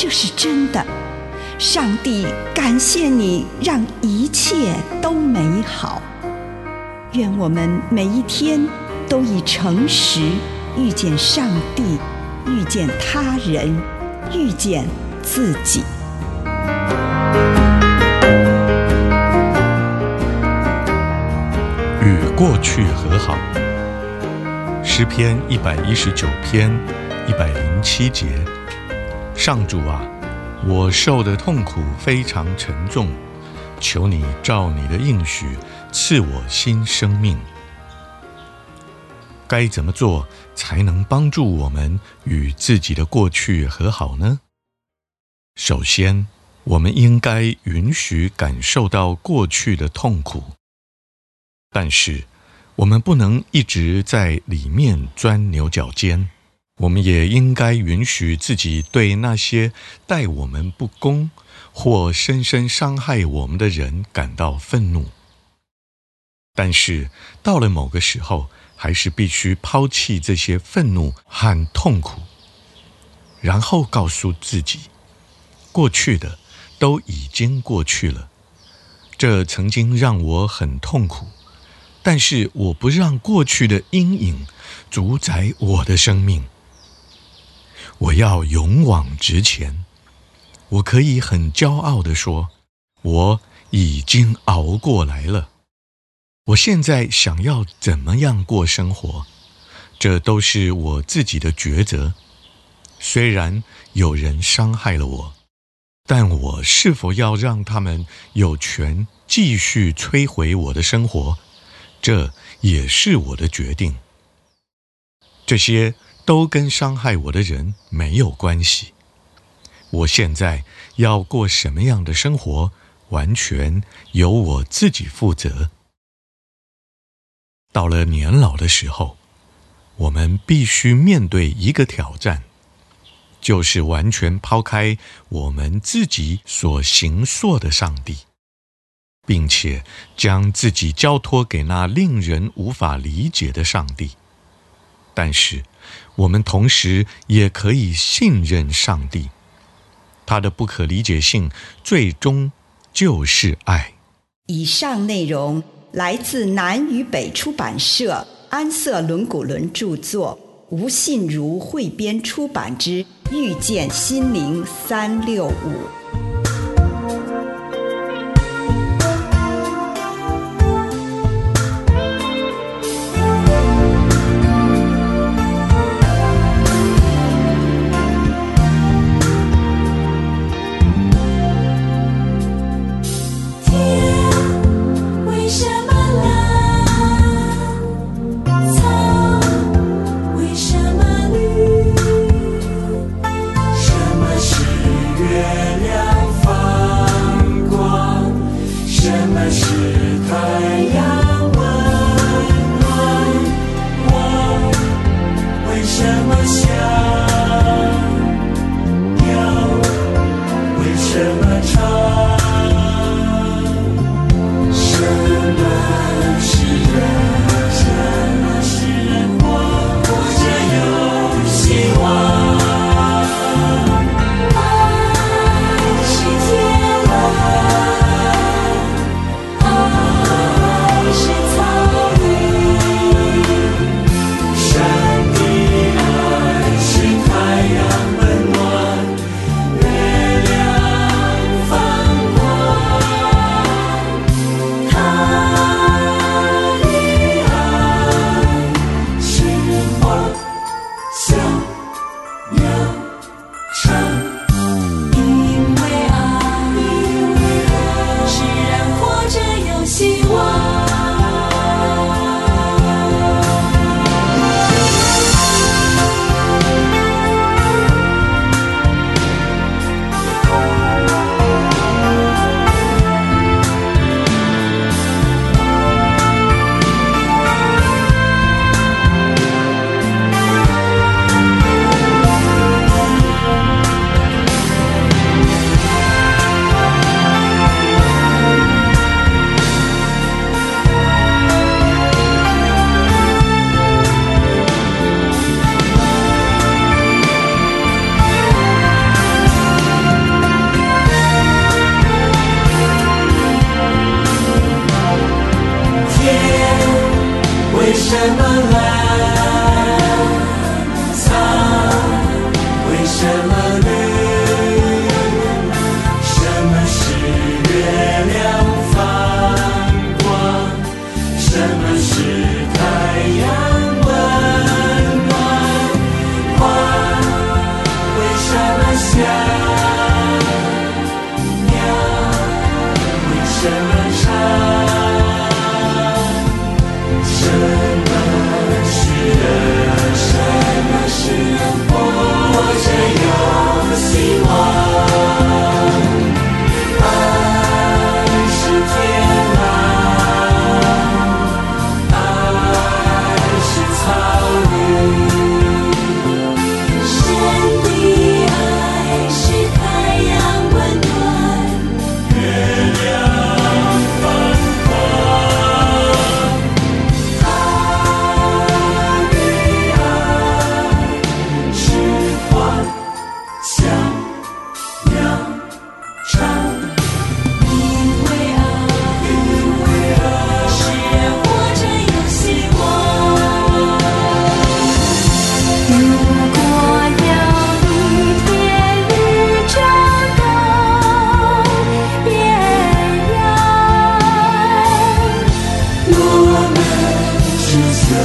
这是真的，上帝感谢你，让一切都美好。愿我们每一天都以诚实遇见上帝，遇见他人，遇见自己。与过去和好，诗篇一百一十九篇一百零七节。上主啊，我受的痛苦非常沉重，求你照你的应许赐我新生命。该怎么做才能帮助我们与自己的过去和好呢？首先，我们应该允许感受到过去的痛苦，但是我们不能一直在里面钻牛角尖。我们也应该允许自己对那些待我们不公或深深伤害我们的人感到愤怒，但是到了某个时候，还是必须抛弃这些愤怒和痛苦，然后告诉自己，过去的都已经过去了。这曾经让我很痛苦，但是我不让过去的阴影主宰我的生命。我要勇往直前，我可以很骄傲地说，我已经熬过来了。我现在想要怎么样过生活，这都是我自己的抉择。虽然有人伤害了我，但我是否要让他们有权继续摧毁我的生活，这也是我的决定。这些。都跟伤害我的人没有关系。我现在要过什么样的生活，完全由我自己负责。到了年老的时候，我们必须面对一个挑战，就是完全抛开我们自己所形塑的上帝，并且将自己交托给那令人无法理解的上帝。但是，我们同时也可以信任上帝，他的不可理解性最终就是爱。以上内容来自南与北出版社安瑟伦古伦著作，吴信如汇编出版之《遇见心灵三六五》。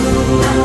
Ooh.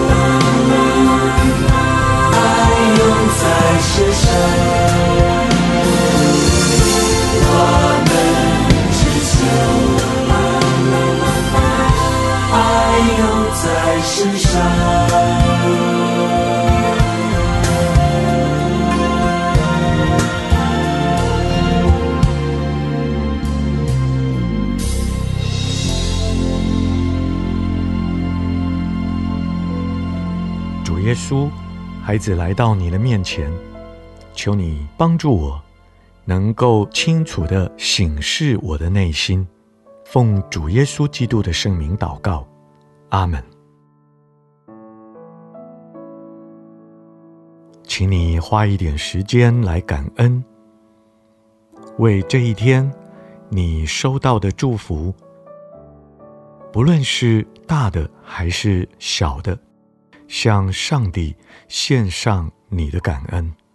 耶稣，孩子来到你的面前，求你帮助我，能够清楚的省视我的内心。奉主耶稣基督的圣名祷告，阿门。请你花一点时间来感恩，为这一天你收到的祝福，不论是大的还是小的。向上帝献上你的感恩。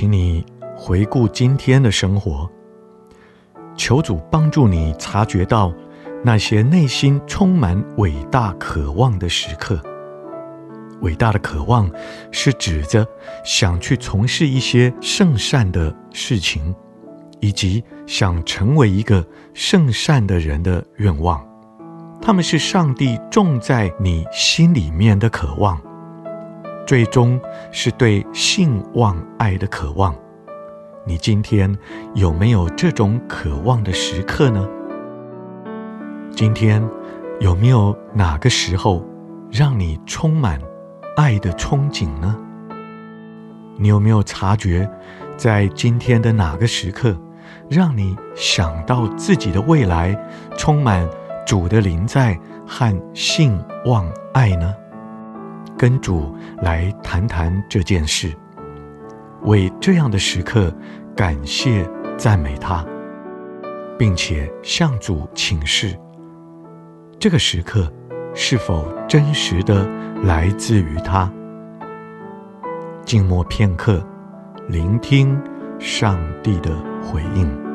请你回顾今天的生活，求主帮助你察觉到那些内心充满伟大渴望的时刻。伟大的渴望是指着想去从事一些圣善的事情，以及想成为一个圣善的人的愿望。他们是上帝种在你心里面的渴望。最终是对性望爱的渴望。你今天有没有这种渴望的时刻呢？今天有没有哪个时候让你充满爱的憧憬呢？你有没有察觉，在今天的哪个时刻，让你想到自己的未来充满主的临在和信望爱呢？跟主来谈谈这件事，为这样的时刻感谢赞美他，并且向主请示，这个时刻是否真实的来自于他。静默片刻，聆听上帝的回应。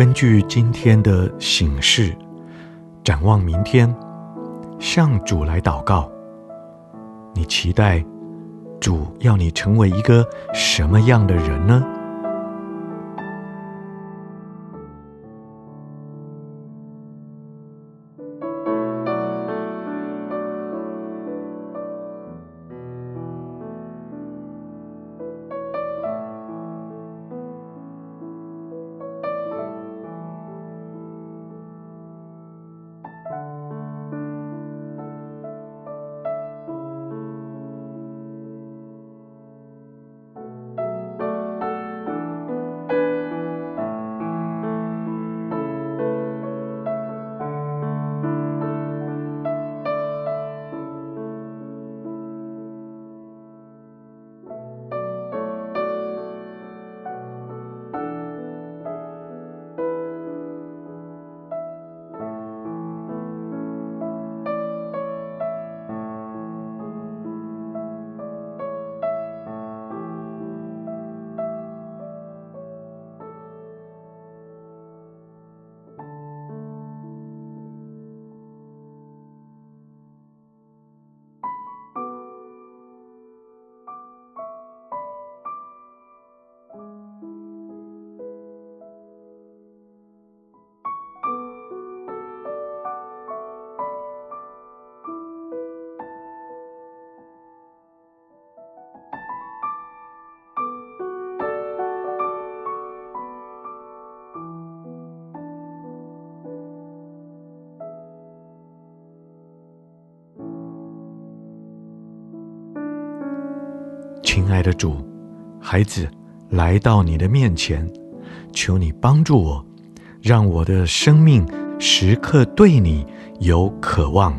根据今天的醒示，展望明天，向主来祷告。你期待主要你成为一个什么样的人呢？亲爱的主，孩子来到你的面前，求你帮助我，让我的生命时刻对你有渴望。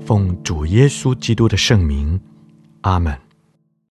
奉主耶稣基督的圣名，阿门。